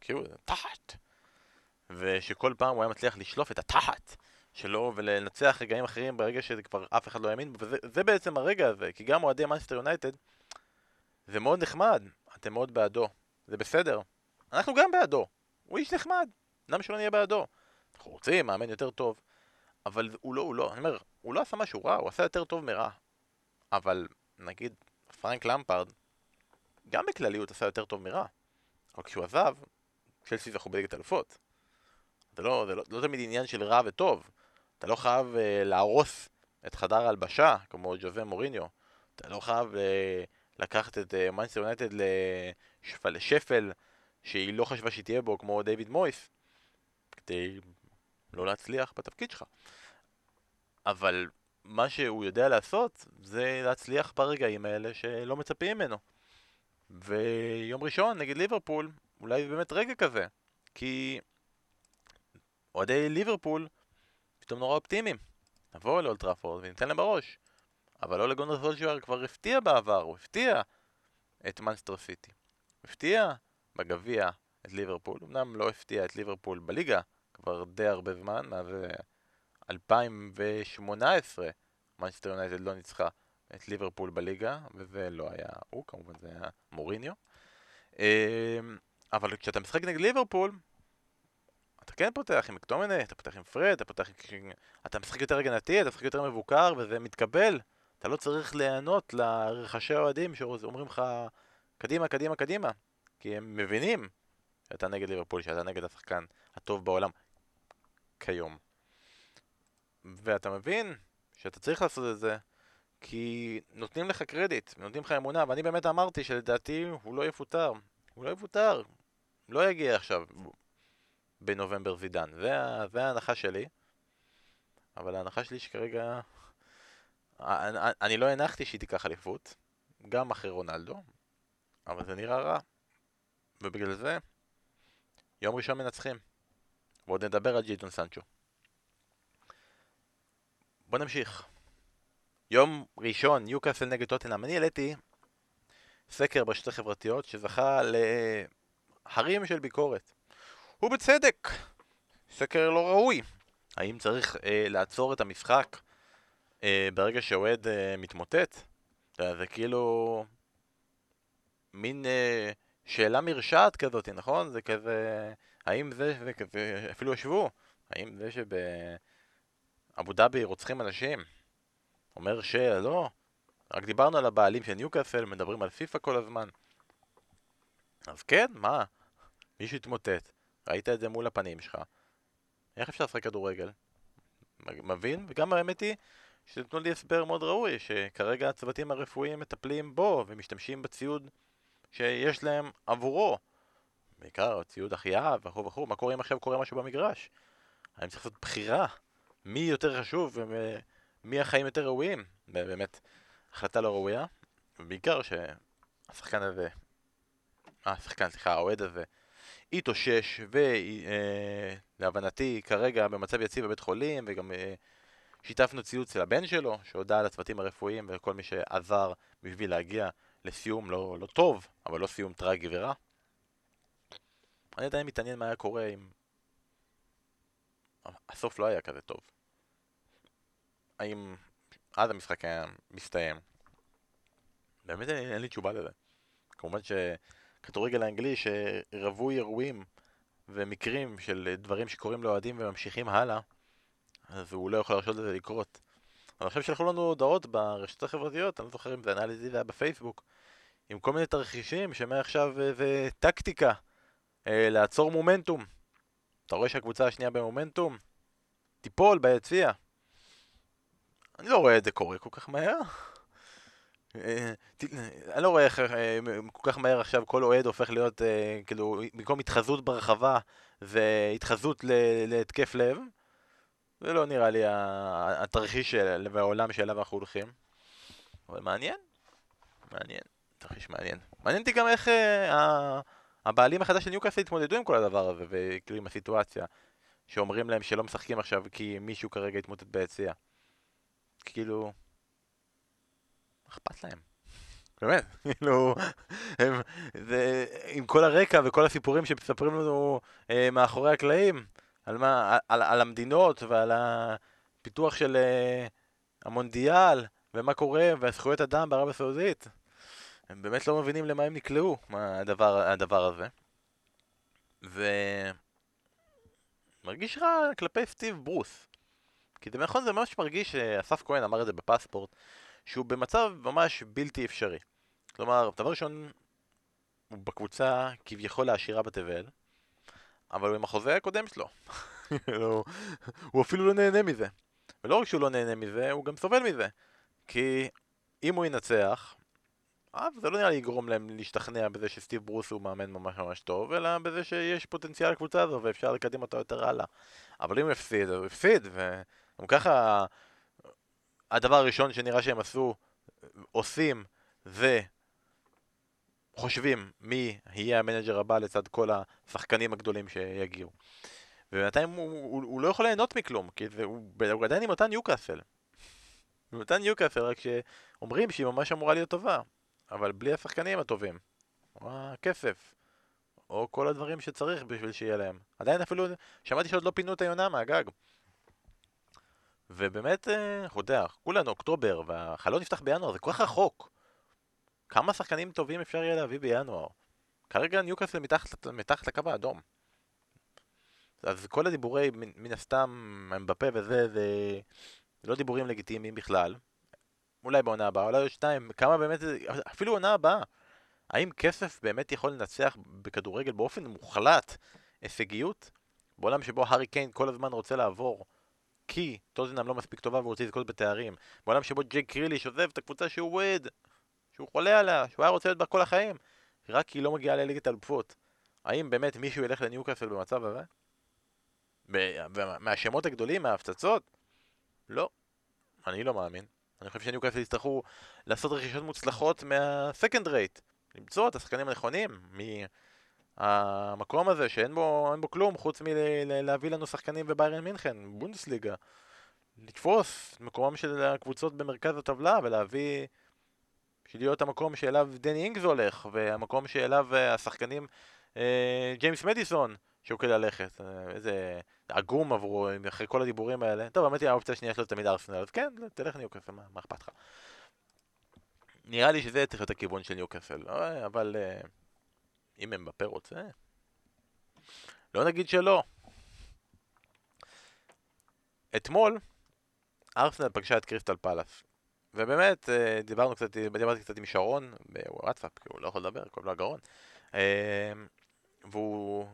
כאילו, תחת. ושכל פעם הוא היה מצליח לשלוף את התחת שלו ולנצח רגעים אחרים ברגע שזה כבר אף אחד לא האמין וזה בעצם הרגע הזה, כי גם אוהדי מנסטר יונייטד זה מאוד נחמד, אתם מאוד בעדו, זה בסדר. אנחנו גם בעדו, הוא איש נחמד, למה שלא נהיה בעדו? אנחנו רוצים מאמן יותר טוב, אבל הוא לא, הוא לא, אני אומר, הוא לא עשה משהו רע, הוא עשה יותר טוב מרע. אבל נגיד, פרנק למפרד, גם בכלליות עשה יותר טוב מרע. אבל כשהוא עזב, צ'לסי זכו בליגת אלופות. זה לא, זה לא, לא תמיד עניין של רע וטוב. אתה לא חייב אה, להרוס את חדר ההלבשה, כמו ז'וזה מוריניו. אתה לא חייב אה, לקחת את אה, מנצ'סטר יונייטד לשפל שהיא לא חשבה שהיא תהיה בו, כמו דיוויד מויס, כדי לא להצליח בתפקיד שלך. אבל מה שהוא יודע לעשות זה להצליח ברגעים האלה שלא מצפים ממנו. ויום ראשון נגד ליברפול, אולי באמת רגע כזה, כי אוהדי ליברפול פתאום נורא אופטימיים. נבוא לאולד טראפורד וניתן להם בראש. אבל אולה גונר סולשיאר כבר הפתיע בעבר, הוא הפתיע את מנצ'סטר סיטי. הפתיע בגביע את ליברפול, אמנם לא הפתיע את ליברפול בליגה כבר די הרבה זמן, מאז 2018 מנצ'סטר יונייטד לא ניצחה את ליברפול בליגה, וזה לא היה הוא, כמובן זה היה מוריניו. אמ, אבל כשאתה משחק נגד ליברפול, אתה כן פותח עם מקטומני, אתה פותח עם פרד, אתה פותח עם... אתה משחק יותר הגנתי, אתה משחק יותר מבוקר, וזה מתקבל. אתה לא צריך להיענות לרחשי האוהדים שאומרים לך קדימה, קדימה, קדימה. כי הם מבינים שאתה נגד ליברפול, שאתה נגד השחקן הטוב בעולם כיום. ואתה מבין שאתה צריך לעשות את זה כי נותנים לך קרדיט, נותנים לך אמונה, ואני באמת אמרתי שלדעתי הוא לא יפוטר. הוא לא יפוטר. לא יגיע עכשיו בנובמבר זידן. זה, ההנחה שלי. אבל ההנחה שלי שכרגע... אני, אני לא הנחתי שהיא תיקח אליפות, גם אחרי רונלדו, אבל זה נראה רע. ובגלל זה, יום ראשון מנצחים. ועוד נדבר על ג'ידון סנצ'ו. בוא נמשיך. יום ראשון, ניוקאסל נגד טוטנאם. אני העליתי סקר ברשתות החברתיות שזכה להרים של ביקורת. ובצדק, סקר לא ראוי. האם צריך אה, לעצור את המשחק אה, ברגע שאוהד אה, מתמוטט? זה כאילו מין אה, שאלה מרשעת כזאת, נכון? זה כזה, האם זה, זה כזה, אפילו ישבו, האם זה שב... אבו דאבי רוצחים אנשים. אומר שלא, רק דיברנו על הבעלים של ניוקאסל, מדברים על פיפא כל הזמן. אז כן, מה? מישהו התמוטט, ראית את זה מול הפנים שלך. איך אפשר לשחק כדורגל? מבין? וגם האמת היא שנתנו לי הסבר מאוד ראוי, שכרגע הצוותים הרפואיים מטפלים בו ומשתמשים בציוד שיש להם עבורו. בעיקר ציוד החייאה וכו' וכו', מה קורה אם עכשיו קורה משהו במגרש? האם צריך לעשות בחירה? מי יותר חשוב ומי החיים יותר ראויים? באמת, החלטה לא ראויה. ובעיקר שהשחקן הזה, אה, השחקן, סליחה, האוהד הזה, התאושש, ולהבנתי אה, כרגע במצב יציב בבית חולים, וגם אה, שיתפנו ציוץ של הבן שלו, שהודה לצוותים הרפואיים וכל מי שעזר בשביל להגיע לסיום לא, לא טוב, אבל לא סיום טרגי ורע. אני עדיין מתעניין מה היה קורה אם... הסוף לא היה כזה טוב. האם אז המשחק היה מסתיים? באמת אין, אין לי תשובה לזה. כמובן שכדורגל האנגלי שרווי אירועים ומקרים של דברים שקורים לאוהדים וממשיכים הלאה, אז הוא לא יכול להרשות לזה לקרות. אני חושב שלחו לנו הודעות ברשתות החברתיות, אני לא זוכר אם זה לזה, זה היה בפייסבוק, עם כל מיני תרחישים שמעכשיו זה טקטיקה אה, לעצור מומנטום. אתה רואה שהקבוצה השנייה במומנטום? תיפול ביציע. אני לא רואה את זה קורה כל כך מהר. אה, אני לא רואה איך אה, כל כך מהר עכשיו כל אוהד הופך להיות, אה, כאילו, במקום התחזות ברחבה זה התחזות להתקף לב. זה לא נראה לי התרחיש והעולם שאליו אנחנו הולכים. אבל מעניין, מעניין, תרחיש מעניין. מעניין אותי גם איך הבעלים החדש של ניוקאסל התמודדו עם כל הדבר הזה, וכאילו עם הסיטואציה, שאומרים להם שלא משחקים עכשיו כי מישהו כרגע התמוטט ביציע. כאילו... אכפת להם. באמת, כאילו, הם, זה, עם כל הרקע וכל הסיפורים שמספרים לנו אה, מאחורי הקלעים, על, מה, על, על המדינות ועל הפיתוח של אה, המונדיאל, ומה קורה, והזכויות אדם בערב הסעודית, הם באמת לא מבינים למה הם נקלעו, מה הדבר, הדבר הזה. ו... מרגיש רע כלפי סטיב ברוס. כי זה נכון, זה ממש מרגיש, אסף כהן אמר את זה בפספורט, שהוא במצב ממש בלתי אפשרי. כלומר, דבר ראשון, הוא בקבוצה כביכול העשירה בתבל, אבל הוא עם החוזה הקודם שלו. הוא אפילו לא נהנה מזה. ולא רק שהוא לא נהנה מזה, הוא גם סובל מזה. כי אם הוא ינצח, אז זה לא נראה לי יגרום להם להשתכנע בזה שסטיב ברוס הוא מאמן ממש ממש טוב, אלא בזה שיש פוטנציאל לקבוצה הזו ואפשר לקדם אותה יותר הלאה. אבל אם הוא הפסיד, הוא הפסיד, וגם ככה הדבר הראשון שנראה שהם עשו, עושים, זה חושבים מי יהיה המנג'ר הבא לצד כל השחקנים הגדולים שיגיעו. ובינתיים הוא, הוא, הוא לא יכול ליהנות מכלום, כי זה, הוא, הוא עדיין עם אותה ניוקאסל. עם אותה ניוקאסל, רק שאומרים שהיא ממש אמורה להיות טובה. אבל בלי השחקנים הטובים, או הכסף, או כל הדברים שצריך בשביל שיהיה להם. עדיין אפילו, שמעתי שעוד לא פינו את היונה מהגג. ובאמת, אה, אתה יודע, כולנו אוקטובר, והחלון נפתח בינואר, זה כל כך רחוק. כמה שחקנים טובים אפשר יהיה להביא בינואר? כרגע ניוקאסל מתחת, מתחת לקו האדום. אז כל הדיבורי, מן הסתם, מבפה וזה, זה לא דיבורים לגיטימיים בכלל. אולי בעונה הבאה, אולי עוד שתיים, כמה באמת, אפילו עונה הבאה. האם כסף באמת יכול לנצח בכדורגל באופן מוחלט הישגיות? בעולם שבו הארי קיין כל הזמן רוצה לעבור כי טוזנאם לא מספיק טובה והוא רוצה לזכות בתארים. בעולם שבו ג'ייק קריליש עוזב את הקבוצה שהוא אוהד, שהוא חולה עליה, שהוא היה רוצה להיות בה כל החיים, רק כי היא לא מגיעה לליגת אלופות. האם באמת מישהו ילך לניוקאסל במצב הזה? מהשמות הגדולים, מההפצצות? לא. אני לא מאמין. אני חושב שניוקאסל יצטרכו לעשות רכישות מוצלחות מהסקנד רייט, למצוא את השחקנים הנכונים מהמקום הזה שאין בו, בו כלום חוץ מלהביא לנו שחקנים בביירן מינכן, בונדסליגה, לתפוס מקומם של הקבוצות במרכז הטבלה ולהביא, להיות המקום שאליו דני אינגס הולך והמקום שאליו השחקנים אה, ג'יימס מדיסון שוקל ללכת, אה, איזה עגום עברו אחרי כל הדיבורים האלה. טוב, האמת היא האופציה השנייה שלו תמיד ארסנל, אז כן, תלך ניוקאסל, מה, מה אכפת לך? נראה לי שזה צריך להיות הכיוון של ניוקאסל, אה, אבל אה, אם הם בפה רוצה, לא נגיד שלא. אתמול ארסנל פגשה את קריסטל פלאס. ובאמת, אה, דיברנו קצת, דיברתי קצת עם שרון בוואטסאפ, כי הוא לא יכול לדבר, קוראים לו הגרון. אה, והוא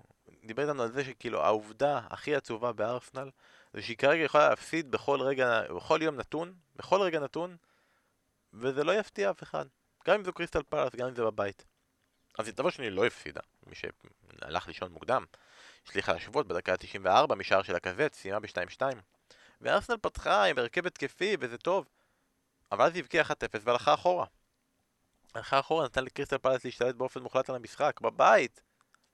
דיבר איתנו על זה שכאילו העובדה הכי עצובה בארסנל זה שהיא כרגע יכולה להפסיד בכל רגע, בכל יום נתון, בכל רגע נתון, וזה לא יפתיע אף אחד. גם אם זו קריסטל פלאס, גם אם זה בבית. אז דבר שני לא הפסידה, מי שהלך לישון מוקדם. הצליחה להשוות בדקה ה-94 משער של הכבד, סיימה ב-2-2. וארסנל פתחה עם הרכב התקפי, וזה טוב. אבל אז היא הבקיעה 1-0 והלכה אחורה. הלכה אחורה, נתן לקריסטל פלאס להשתלט באופן מוחלט על המשחק, בבית.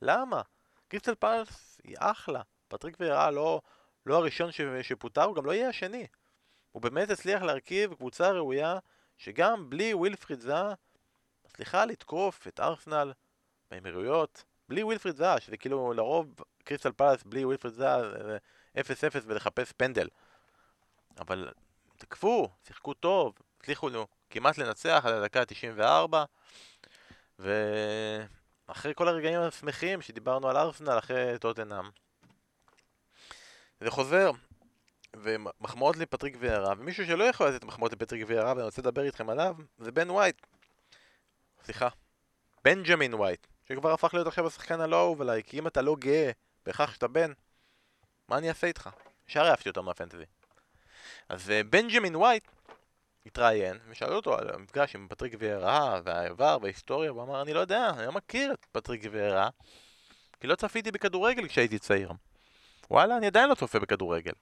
למה? קריסטל פלאס היא אחלה. פטריק וירה לא, לא הראשון שפוטר, הוא גם לא יהיה השני. הוא באמת הצליח להרכיב קבוצה ראויה, שגם בלי ווילפריד זאה, מצליחה לתקוף את ארסנל באמירויות, בלי ווילפריד זאה, שזה כאילו לרוב קריסטל פאלאס בלי ווילפריד זאה, 0-0 ולחפש פנדל. אבל תקפו, שיחקו טוב, הצליחו לו כמעט לנצח עד הדקה ה-94 ואחרי כל הרגעים השמחים שדיברנו על ארסנל אחרי טוטנאם זה חוזר ומחמאות לפטריק ויירה ומישהו שלא יכול לתת מחמאות לפטריק ויירה ואני רוצה לדבר איתכם עליו זה בן ווייט סליחה בנג'מין ווייט שכבר הפך להיות עכשיו השחקן הלא אהוב עליי כי אם אתה לא גאה בכך שאתה בן מה אני אעשה איתך? ישר אהבתי אותו מהפנטזי אז אה, בנג'מין ווייט התראיין, ושאלו אותו על המפגש עם פטריק ויירה והעבר וההיסטוריה, והוא אמר, אני לא יודע, אני לא מכיר את פטריק ויירה, כי לא צפיתי בכדורגל כשהייתי צעיר. וואלה, אני עדיין לא צופה בכדורגל.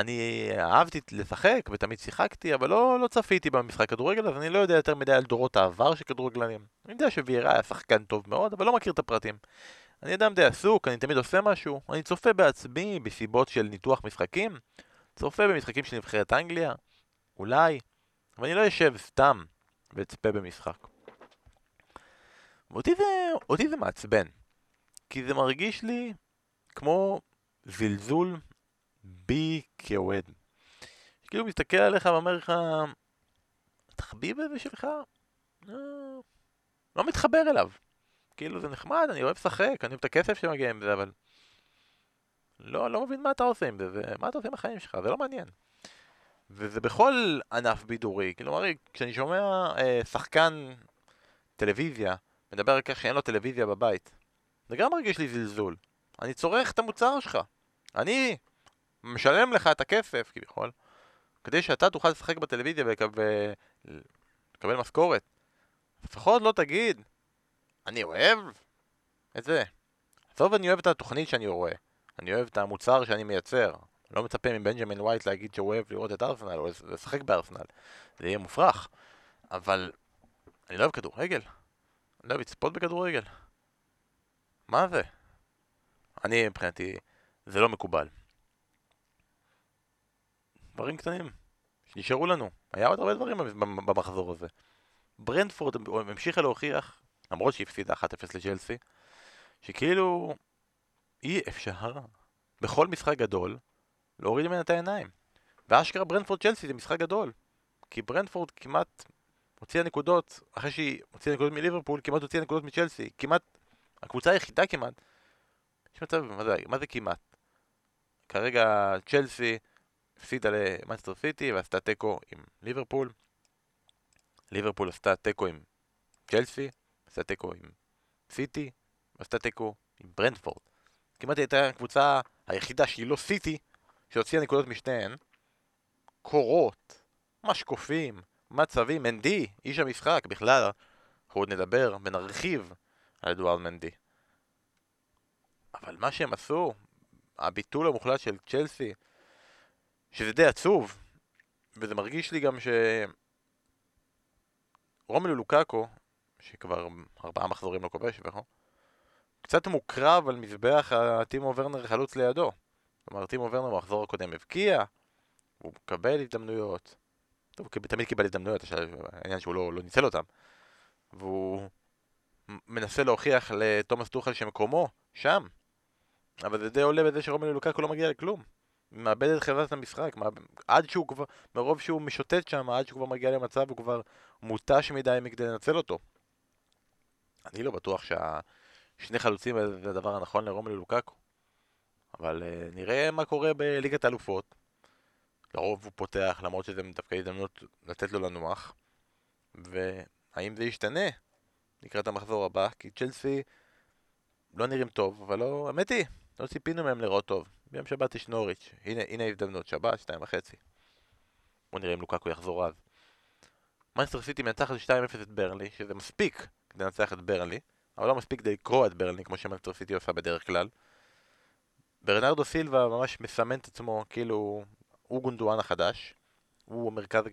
אני אהבתי לשחק ותמיד שיחקתי, אבל לא, לא צפיתי במשחק כדורגל, אז אני לא יודע יותר מדי על דורות העבר של כדורגלנים. אני יודע שוויארה היה שחקן טוב מאוד, אבל לא מכיר את הפרטים. אני אדם די עסוק, אני תמיד עושה משהו, אני צופה בעצמי בסיבות של ניתוח משחקים, צופה במשחקים של נבחרת אנגליה, אולי, אבל אני לא אשב סתם ואצפה במשחק. ואותי זה, אותי זה מעצבן, כי זה מרגיש לי כמו זלזול בי כאוהד. כאילו מסתכל עליך ואומר לך, התחביב הזה שלך, לא, לא מתחבר אליו. כאילו זה נחמד, אני אוהב לשחק, אני אוהב את הכסף שמגיע עם זה, אבל לא, לא מבין מה אתה עושה עם זה, זה מה אתה עושה עם החיים שלך, זה לא מעניין. וזה בכל ענף בידורי, כלומר, כשאני שומע אה, שחקן טלוויזיה מדבר על כך שאין לו טלוויזיה בבית, זה גם מרגיש לי זלזול. אני צורך את המוצר שלך. אני משלם לך את הכסף, כביכול, כדי שאתה תוכל לשחק בטלוויזיה ולקבל משכורת. לפחות לא תגיד, אני אוהב את זה. עזוב, אני אוהב את התוכנית שאני רואה. אני אוהב את המוצר שאני מייצר. לא מצפה מבנג'מין ווייט להגיד שהוא אוהב לראות את ארסנל או לשחק בארסנל. זה יהיה מופרך. אבל אני לא אוהב כדורגל. אני לא אוהב לצפות בכדורגל. מה זה? אני מבחינתי, זה לא מקובל. דברים קטנים שנשארו לנו. היה עוד הרבה דברים במחזור הזה. ברנדפורד המשיכה להוכיח, למרות שהיא הפסידה 1-0 לג'לסי, שכאילו אי אפשר בכל משחק גדול להוריד ממנה את העיניים. ואשכרה ברנדפורד צ'לסי זה משחק גדול. כי ברנדפורד כמעט הוציאה נקודות, אחרי שהיא הוציאה נקודות מליברפול, כמעט הוציאה נקודות מצ'לסי. כמעט, הקבוצה היחידה כמעט. יש מצב, מה זה, מה זה כמעט? כרגע צ'לסי הפסידה למאנסטר סיטי ועשתה תיקו עם ליברפול. ליברפול עשתה תיקו עם צ'לסי, עשתה תיקו עם סיטי, ועשתה תיקו עם ברנדפורד. כמעט הייתה הקבוצה היחידה שהיא לא סיטי, שהוציאה נקודות משניהן, קורות, משקופים, מצבים, מנדי, איש המשחק, בכלל, אנחנו עוד נדבר ונרחיב על אדוארד מנדי. אבל מה שהם עשו, הביטול המוחלט של צ'לסי, שזה די עצוב, וזה מרגיש לי גם ש... רומלו לוקאקו, שכבר ארבעה מחזורים לא כובש, קצת מוקרב על מזבח הטימו ורנר חלוץ לידו. כלומר, טימו ורנר במחזור הקודם הבקיע, הוא מקבל הזדמנויות. טוב, הוא תמיד קיבל הזדמנויות, העניין שהוא לא, לא ניצל אותם. והוא מנסה להוכיח לתומאס טוחל שמקומו שם. אבל זה די עולה בזה שרומלו לוקקו לא מגיע לכלום. מאבד את חברת המשחק, עד שהוא כבר, מרוב שהוא משוטט שם, עד שהוא כבר מגיע למצב, הוא כבר מותש מדי מכדי לנצל אותו. אני לא בטוח שהשני חלוצים זה הדבר הנכון לרומלו לוקקו. אבל uh, נראה מה קורה בליגת האלופות. לרוב הוא פותח, למרות שזה דווקא הזדמנות לתת לו לנוח. והאם זה ישתנה לקראת המחזור הבא? כי צ'לסי לא נראים טוב, אבל לא, האמת היא, לא ציפינו מהם לראות טוב. ביום שבת יש נוריץ', הנה, הנה ההזדמנות, שבת, שתיים וחצי. בוא נראה אם לוקאקו יחזור אז. מנצ'סטר סיטי מנצחת 2-0 את ברנלי, שזה מספיק כדי לנצח את ברנלי, אבל לא מספיק כדי לקרוע את ברנלי כמו שמנצ'סטר סיטי עושה בדרך כלל. ברנרדו סילבה ממש מסמן את עצמו כאילו הוא גונדואן החדש, הוא המרכז...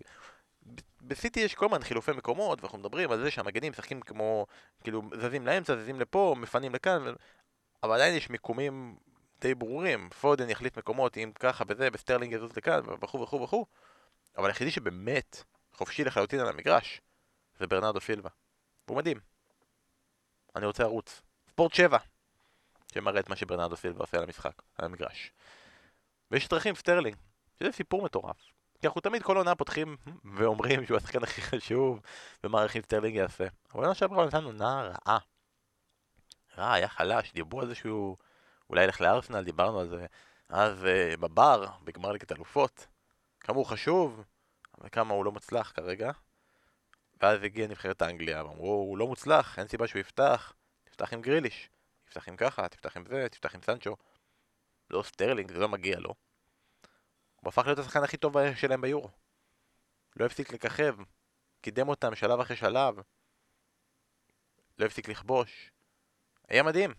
בסיטי יש כל הזמן חילופי מקומות, ואנחנו מדברים על זה שהמגנים משחקים כמו, כאילו, זזים לאמצע, זזים לפה, מפנים לכאן. אבל עדיין יש מיקומים די ברורים. פודן יחליף מקומות אם ככה וזה, וסטרלינג יזוז לכאן, וכו' וכו' וכו', אבל היחידי שבאמת חופשי לחלוטין על המגרש זה ברנרדו סילבה. והוא מדהים. אני רוצה לרוץ. ספורט 7, שמראה את מה שברנרדו סילבה עושה על המשחק, על המגרש. ויש את רחים סטרלינג, שזה סיפור מטורף. כי אנחנו תמיד כל עונה פותחים ואומרים שהוא השחקן הכי חשוב ומה רחים סטרלינג יעשה. אבל עונה שעברה נתן עונה רעה. רע, היה חלש, דיברו על זה שהוא אולי ילך לארסנל, דיברנו על זה אז אה, בבר, בגמר ליגת אלופות. כמה הוא חשוב, וכמה הוא לא מוצלח כרגע. ואז הגיע נבחרת האנגליה, ואמרו, הוא לא מוצלח, אין סיבה שהוא יפתח. תפתח עם גריליש, תפתח עם ככה, תפתח עם זה, תפתח עם סנצ'ו. לא סטרלינג, זה לא מגיע לו. הוא הפך להיות השחקן הכי טוב שלהם ביורו. לא הפסיק לככב, קידם אותם שלב אחרי שלב. לא הפסיק לכבוש. היה מדהים.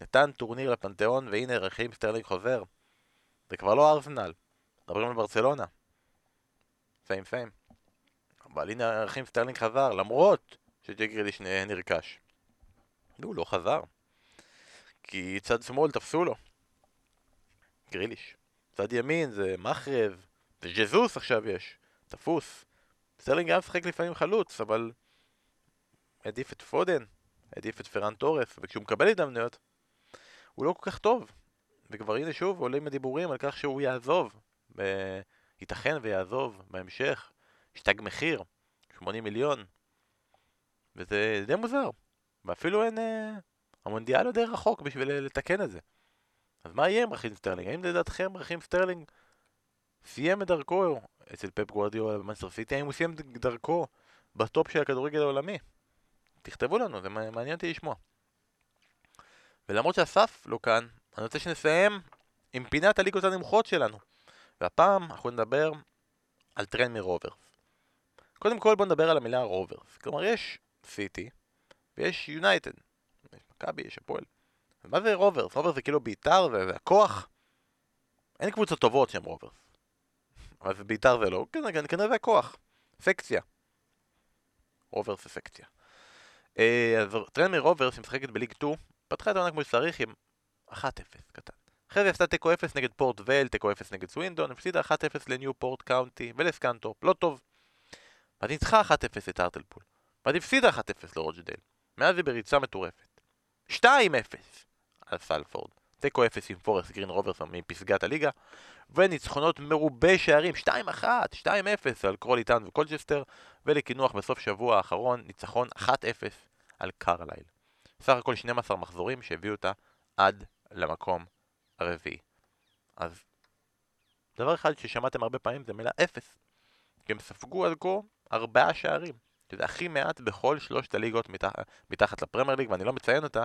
נתן טורניר לפנתיאון, והנה רחים סטרלינג חוזר. זה כבר לא ארסנל, מדברים על ברצלונה. פיים פיים. אבל הנה רחים סטרלינג חזר, למרות שג'ק גריליש נרכש. הוא לא חזר. כי צד שמאל תפסו לו. גריליש. צד ימין זה מחרז, זה ז'סוס עכשיו יש, תפוס. סטרלינג היה משחק לפעמים חלוץ, אבל העדיף את פודן, העדיף את פרן טורס, וכשהוא מקבל הזדמנויות, הוא לא כל כך טוב. וכבר הנה שוב עולים הדיבורים על כך שהוא יעזוב, ב... ייתכן ויעזוב בהמשך, יש תג מחיר, 80 מיליון, וזה די מוזר, ואפילו אין... אה, המונדיאל עוד די רחוק בשביל לתקן את זה. אז מה יהיה עם רחים סטרלינג? האם לדעתכם רחים סטרלינג סיים את דרכו אצל פפ גוורדיאל במאנסטר סיטי? האם הוא סיים את דרכו בטופ של הכדורגל העולמי? תכתבו לנו, זה מעניין אותי לשמוע. ולמרות שאסף לא כאן, אני רוצה שנסיים עם פינת הליגות הנמוכות שלנו. והפעם אנחנו נדבר על טרנמיר רוברס. קודם כל בוא נדבר על המילה רוברס. כלומר יש סיטי ויש יונייטד. יש מכבי, יש הפועל. מה זה רוברס? רוברס זה כאילו בית"ר והכוח. אין קבוצות טובות שהן רוברס. אבל בית"ר זה לא, כנראה, זה הכוח. סקציה. רוברס זה סקציה. אה, אז טרנמיר רוברס, שמשחקת ב League 2, פתחה את העונה כמו שצריך עם 1-0 קטן. אחרי זה עשתה תיקו 0 נגד פורט ול, תיקו 0 נגד סווינדון, הפסידה 1-0 לניופורט קאונטי ולסקנת'ורפ, לא טוב. ואז ניצחה 1-0 את הארטלפול. ואז הפסידה 1-0 לרוצ'דייל. מאז היא בריצה מטורפת. 2-0 על סלפורד. תיקו 0 עם פורסט גרין רוברס מפסגת הליגה. וניצחונות מרובי שערים 2-1, 2-0 על קרולי טאון וקולצ'סטר. ולקינוח בסוף שבוע האחרון ניצחון 1-0 על קרלייל. סך הכל 12 מחזורים שהביאו אותה עד למקום הרביעי. אז דבר אחד ששמעתם הרבה פעמים זה מילה 0. כי הם ספגו עד כה ארבעה שערים. שזה הכי מעט בכל שלושת הליגות מתח... מתחת לפרמייר ליג, ואני לא מציין אותה,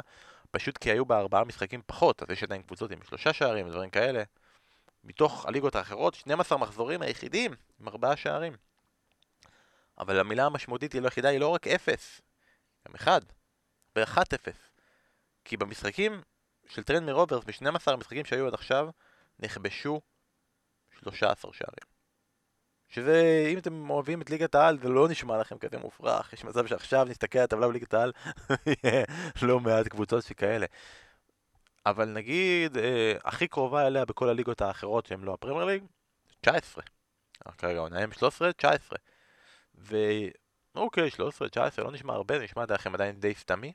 פשוט כי היו בה ארבעה משחקים פחות, אז יש עדיין קבוצות עם שלושה שערים ודברים כאלה. מתוך הליגות האחרות, 12 מחזורים היחידים עם ארבעה שערים. אבל המילה המשמעותית היא לא יחידה, היא לא רק 0, גם 1 ו-1-0. כי במשחקים של טרנמיר רוברס, ב-12 המשחקים שהיו עד עכשיו, נכבשו 13 שערים. שזה, אם אתם אוהבים את ליגת העל, זה לא נשמע לכם כזה מופרך. יש מצב שעכשיו נסתכל על הטבלה בליגת העל, לא מעט קבוצות שכאלה. אבל נגיד, אה, הכי קרובה אליה בכל הליגות האחרות שהן לא הפרמייר ליג, 19. כרגע עונה הם 13, 19. ואוקיי, 13, 19, לא נשמע הרבה, זה נשמע לכם עדיין די סתמי.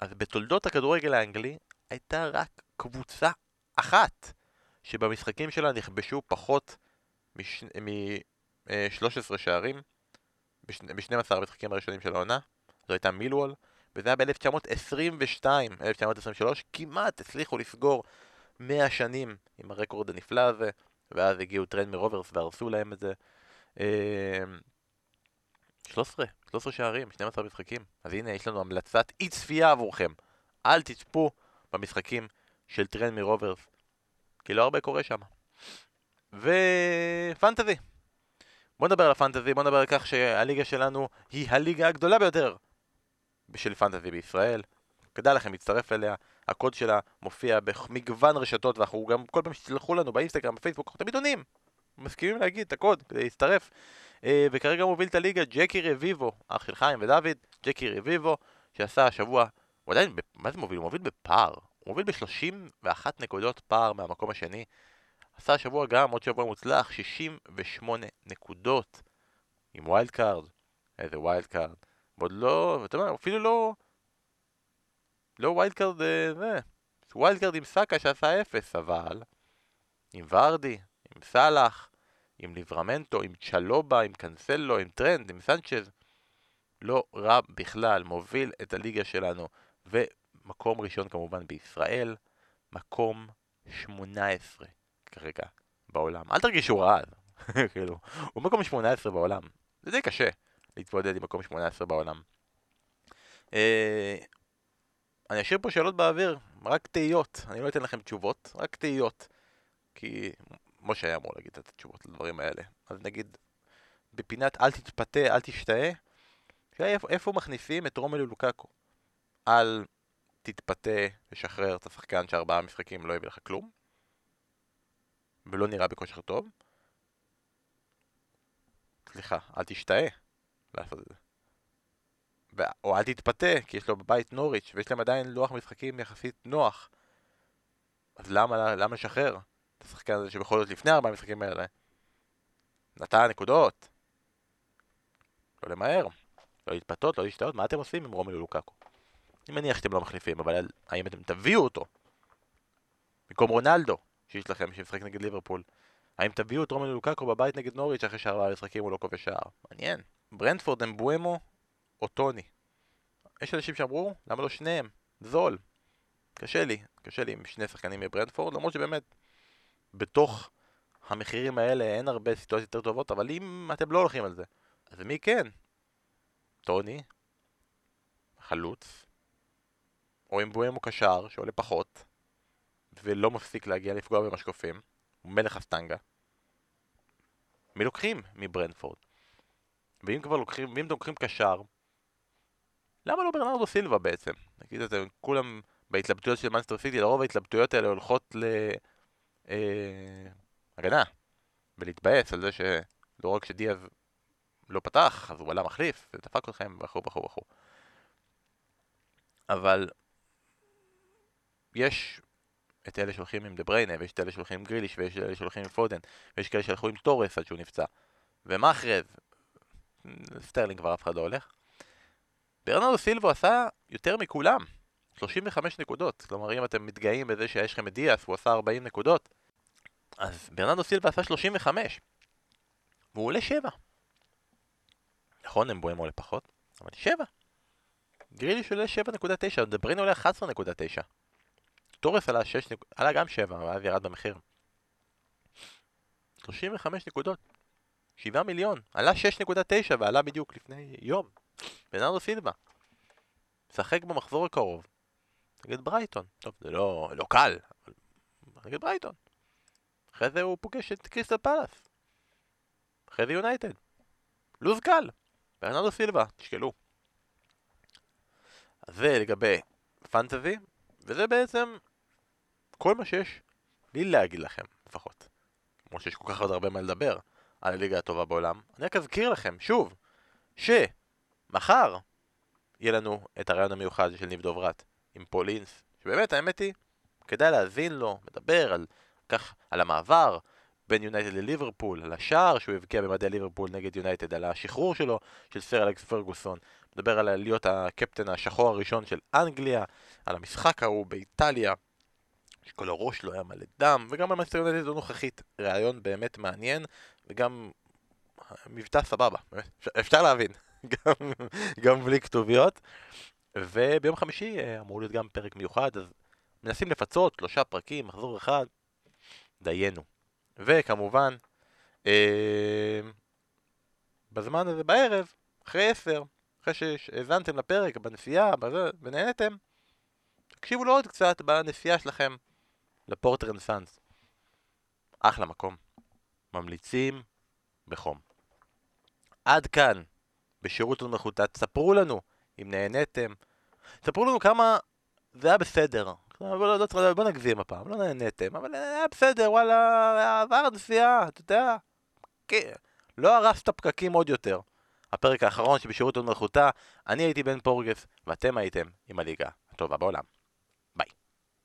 אז בתולדות הכדורגל האנגלי, הייתה רק קבוצה אחת שבמשחקים שלה נכבשו פחות מ-13 אה, שערים ב-12 המשחקים הראשונים של העונה, זו הייתה מילוול, וזה היה ב-1922, 1923, כמעט הצליחו לסגור 100 שנים עם הרקורד הנפלא הזה, ואז הגיעו טרנמיר רוברס והרסו להם את זה. 13, 13 שערים, 12 משחקים. אז הנה, יש לנו המלצת אי צפייה עבורכם. אל תצפו במשחקים של טרנמיר רוברס, כי לא הרבה קורה שם. ופנטזי. בוא נדבר על הפנטזי, בוא נדבר על כך שהליגה שלנו היא הליגה הגדולה ביותר של פנטזי בישראל. כדאי לכם להצטרף אליה, הקוד שלה מופיע במגוון רשתות ואנחנו גם כל פעם שתשלחו לנו באינסטגרם, בפייסבוק, אנחנו תמיד עונים. מסכימים להגיד את הקוד כדי להצטרף. אה, וכרגע מוביל את הליגה ג'קי רביבו, אח של חיים ודוד, ג'קי רביבו, שעשה השבוע, הוא עדיין, מה זה מוביל? הוא מוביל בפער. הוא מוביל ב-31 נקודות פער מהמקום השני. עשה השבוע גם עוד שבוע מוצלח, 68 נקודות עם wild card. איזה wild card. ועוד לא, ואתה יודע, אפילו לא... לא wild card אה, זה. wild card עם סאקה שעשה אפס, אבל... עם ורדי, עם סאלח, עם ליבראמנטו, עם צ'לובה, עם קנסלו, עם טרנט, עם סנצ'ז. לא רע בכלל, מוביל את הליגה שלנו. ומקום ראשון כמובן בישראל, מקום 18 כרגע בעולם. אל תרגישו רע, כאילו, הוא מקום 18 בעולם. זה די קשה להתמודד עם מקום 18 בעולם. אה, אני אשאיר פה שאלות באוויר, רק תהיות, אני לא אתן לכם תשובות, רק תהיות. כי משה היה אמור להגיד את התשובות לדברים האלה. אז נגיד, בפינת אל תתפתה, אל תשתאה, איפה, איפה מכניסים את רומלו לוקקו? אל תתפתה, לשחרר את השחקן שארבעה משחקים לא יביא לך כלום, ולא נראה בכושר טוב. סליחה, אל תשתאה לעשות את זה. או אל תתפתה, כי יש לו בבית נוריץ', ויש להם עדיין לוח משחקים יחסית נוח. אז למה, למה לשחרר את השחקן הזה שבכל זאת לפני ארבעה המשחקים האלה נתן נקודות? לא למהר, לא להתפתות, לא להשתאות, מה אתם עושים עם רומלו לוקקו? אני מניח שאתם לא מחליפים, אבל האם אתם תביאו אותו? במקום רונלדו, שיש לכם, שמשחק נגד ליברפול. האם תביאו את רומלו לוקקו בבית נגד נוריץ' אחרי שארבעה משחקים הוא לא כובש שער? מעניין. ברנדפורד, אמבואמו או טוני? יש אנשים שאמרו, למה לא שניהם? זול. קשה לי, קשה לי עם שני שחקנים מברנדפורד, למרות שבאמת, בתוך המחירים האלה אין הרבה סיטואציות יותר טובות, אבל אם אתם לא הולכים על זה, אז מי כן? טוני, חלוץ, או אם בוהם הוא קשר, שעולה פחות, ולא מפסיק להגיע לפגוע במשקופים, הוא מלך הסטנגה. מי לוקחים? מברנפורד. ואם כבר לוקחים, ואם אתם לוקחים קשר, למה לא ברנרדו סילבה בעצם? נגיד אתם כולם בהתלבטויות של מנסטר סיטי, לרוב ההתלבטויות האלה הולכות להגנה, אה, ולהתבאס על זה שלא רק שדיאז לא פתח, אז הוא עלה מחליף, ודפק אתכם, וכו' וכו' וכו'. אבל יש את אלה שהולכים עם דה בריינה, ויש את אלה שהולכים עם גריליש, ויש את אלה שהולכים עם פודן, ויש כאלה שהלכו עם טורס עד שהוא נפצע. ומחרז, סטרלינג כבר אף אחד לא הולך. ברנרדו סילבה עשה יותר מכולם, 35 נקודות. כלומר, אם אתם מתגאים בזה שיש לכם את דיאס, הוא עשה 40 נקודות, אז ברנרדו סילבה עשה 35. והוא עולה 7. נכון, אמבואמו עולה פחות, אבל 7. גריליש עולה 7.9, דברין עולה 11.9. טורס עלה 6, עלה גם 7, ואז ירד במחיר. 35 נקודות. 7 מיליון. עלה 6.9 ועלה בדיוק לפני יום. ברנרדו סילבה. משחק במחזור הקרוב. נגד ברייטון. טוב, זה לא, לא קל, אבל נגד ברייטון. אחרי זה הוא פוגש את קריסטל פלאס. אחרי זה יונייטד. לוז קל. ברנרדו סילבה, תשקלו. אז זה לגבי פנטזי, וזה בעצם כל מה שיש לי להגיד לכם, לפחות. כמו שיש כל כך עוד הרבה מה לדבר על הליגה הטובה בעולם. אני רק אזכיר לכם, שוב, שמחר יהיה לנו את הראיון המיוחד של ניב דוברת עם פול אינס, שבאמת, האמת היא, כדאי להאזין לו, מדבר על כך, על המעבר בין יונייטד לליברפול, על השער שהוא הבקיע במדי ליברפול נגד יונייטד, על השחרור שלו של סר אלכס פרגוסון, מדבר על להיות הקפטן השחור הראשון של אנגליה, על המשחק ההוא באיטליה, שכל הראש שלו היה מלא דם, וגם על מנצ'סטר יונייטד הנוכחית. ראיון באמת מעניין, וגם מבטא סבבה, אפשר להבין, גם, גם בלי כתוביות. וביום חמישי אה, אמור להיות גם פרק מיוחד, אז מנסים לפצות, שלושה פרקים, מחזור אחד, דיינו. וכמובן, אה, בזמן הזה בערב, אחרי עשר, אחרי שהאזנתם לפרק בנסיעה בזה, ונהנתם, תקשיבו לו עוד קצת בנסיעה שלכם ל Porter and Sons. אחלה מקום. ממליצים בחום. עד כאן, בשירות עוד מחוטט. תספרו לנו אם נהניתם. תספרו לנו כמה זה היה בסדר. בוא, לא, לא, בוא נגזים הפעם, לא נהניתם, אבל היה בסדר, וואלה, עבר נסיעה, אתה יודע. כן. לא הרס את הפקקים עוד יותר. הפרק האחרון שבשירות עוד מלכותה, אני הייתי בן פורגס, ואתם הייתם עם הליגה הטובה בעולם.